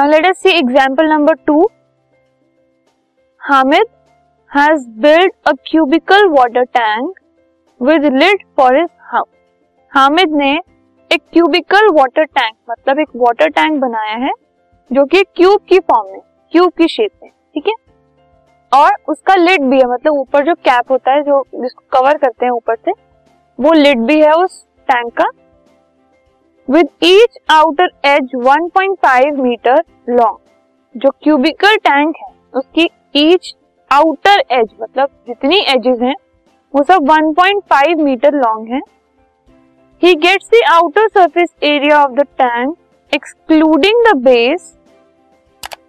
Now, let us see example number 2. Hamid has built a cubical water tank with lid for his house. Hamid ने एक cubicle water tank मतलब एक water tank बनाया है, जो कि क्यूब की फॉर्म में क्यूब की शेप में, ठीक है और उसका लिड भी है मतलब ऊपर जो कैप होता है, जो जिसको कवर करते हैं ऊपर से, वो लिड भी है उस टैंक का with each outer edge 1.5 metre long जो क्यूबिकल टैंक है, उसकी ईच आउटर एज मतलब जितनी एजेस हैं, वो सब 1.5 मीटर लॉन्ग है। He gets the outer surface area of the tank excluding the base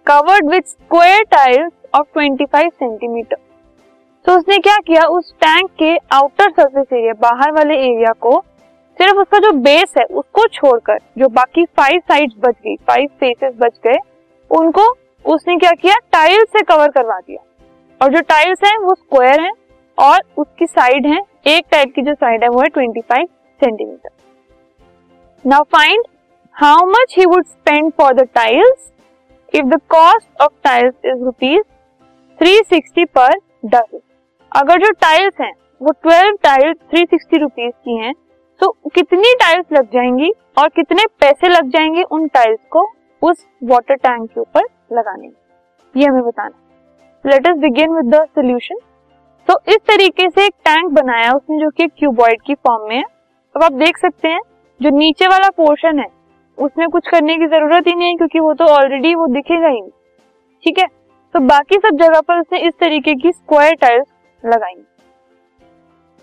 covered with square tiles of 25 centimetre तो उसने क्या किया? उस टैंक के आउटर सरफेस एरिया बाहर वाले एरिया को सिर्फ़ उसका जो बेस है, उसको छोड़कर, जो बाकी फाइव साइड्स बच गई फाइव फेसेस बच गए, उनको उसने क्या किया? टाइल्स से कवर करवा दिया। और जो टाइल्स हैं, वो स्क्वायर हैं और उसकी साइड है, एक टाइल की जो साइड है, वो है 25 centimetre now find how much he would spend for the tiles if the cost of tiles is rupees 360 per dozen अगर जो टाइल्स हैं, वो 12 टाइल्स 360 रुपीज़ की हैं तो कितनी टाइल्स लग जाएँगी और कितने पैसे लग जाएँगे उन टाइल्स को उस वाटर टैंक के ऊपर लगाने में? ये हमें बताना let us begin with the solution तो इस तरीके से एक टैंक बनाया उसने जो कि क्यूबॉइड की फॉर्म में है। अब आप देख सकते हैं, जो नीचे वाला पोर्शन है, उसमें कुछ करने की ज़रूरत ही नहीं है क्योंकि वो तो ऑलरेडी वो दिखेगा ही ठीक है? तो बाकी सब जगह पर उसने इस तरीके की स्क्वायर टाइल्स लगाई।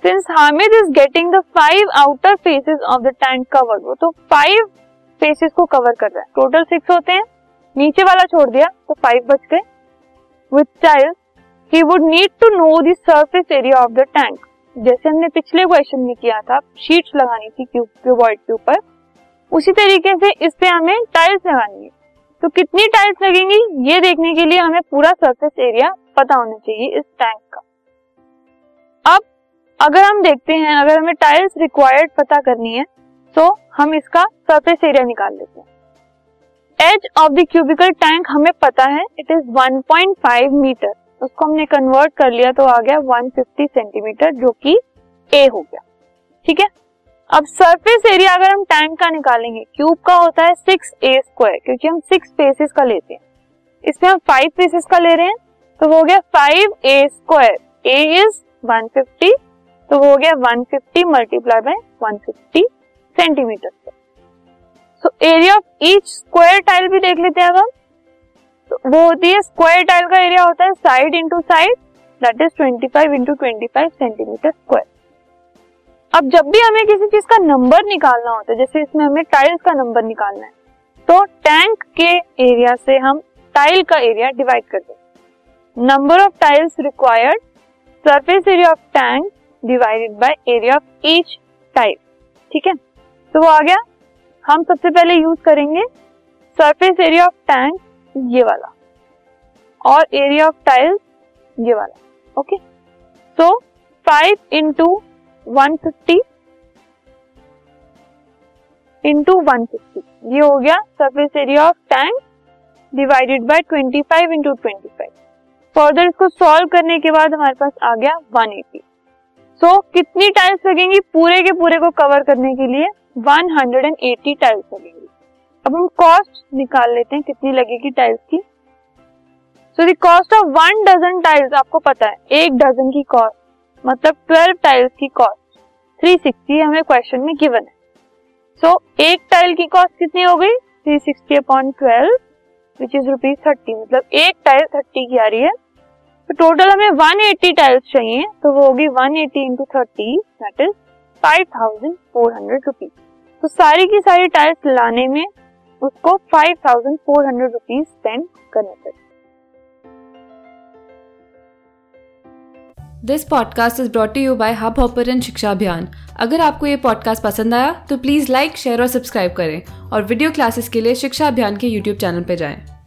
Since Hamid is getting the five outer faces of the tank covered वो तो फाइव फेसेस को कवर कर रहा है। टोटल सिक्स होते हैं। नीचे वाला छोड़ दिया तो फाइव बच गए। With tiles he would need to know the surface area of the tank जैसे हमने पिछले क्वेश्चन में किया था शीट्स लगानी थी क्यूब क्यूबॉइड के ऊपर। उसी तरीके से इस पे हमें टाइल्स लगानी है। तो कितनी टाइल्स लगेंगी, ये देखने के लिए हमें पूरा सरफेस एरिया पता होना चाहिए इस टैंक का। अब अगर हम देखते हैं, अगर हमें टाइल्स रिक्वायर्ड पता करनी है तो हम इसका सरफेस एरिया निकाल लेते हैं। Edge of the cubical tank हमें पता है इट इज़ 1.5 मीटर उसको हमने कन्वर्ट कर लिया तो आ गया 150 सेंटीमीटर जो कि ए हो गया। ठीक है? अब सरफेस एरिया अगर हम टैंक का निकालेंगे क्यूब का होता है सिक्स ए स्क्वायर क्योंकि हम सिक्स फेसेस का लेते हैं। इसमें हम फाइव फेसेस का ले रहे हैं तो वो हो गया five a square a is 150 तो वो हो गया 150 fifty multiply by one centimetre so area of each square tile भी देख लेते हैं अब हम। तो वो होती है स्क्वायर टाइल का एरिया होता है side into side that is 25 five into twenty centimetre square अब जब भी हमें किसी चीज़ का नंबर निकालना होता है, जैसे इसमें हमें टाइल्स का नंबर निकालना है तो टैंक के एरिया से हम टाइल का एरिया डिवाइड कर दें number of tiles required surface area of tank divided by area of each type ठीक है? तो वो आ गया। हम सबसे पहले यूज़ करेंगे सरफेस एरिया ऑफ़ टैंक ये वाला और एरिया ऑफ़ टाइल्स ये वाला। Okay so five into one fifty into one fifty ये हो गया surface area of tank divided by twenty five into twenty five further इसको सॉल्व करने के बाद हमारे पास आ गया वन एटी सो so, कितनी टाइल्स लगेंगी पूरे के पूरे को कवर करने के लिए? 180 टाइल्स लगेंगी। अब हम कॉस्ट निकाल लेते हैं कितनी लगेगी टाइल्स की। So the cost of one dozen tiles आपको पता है एक डजन की कॉस्ट मतलब 12 टाइल्स की कॉस्ट 360 हमें क्वेश्चन में गिवन है। सो so, एक टाइल की कॉस्ट कितनी हो गई? 360 sixty upon twelve which is rupees thirty मतलब एक टाइल थर्टी की आ रही है। तो टोटल हमें 180 टाइल्स चाहिए तो वो होगी 180 eighty into thirty that is five thousand four hundred rupees तो सारी की सारी टाइल्स लाने में उसको five thousand four hundred rupees spend करने पड़े this podcast is brought you by hub hopper Shiksha Abhiyan अगर आपको ये पॉडकास्ट पसंद आया तो प्लीज़ लाइक शेयर और सब्सक्राइब करें और वीडियो क्लासेस के लिए शिक्षा अभियान के यूट्यूब चैनल पर जाएँ।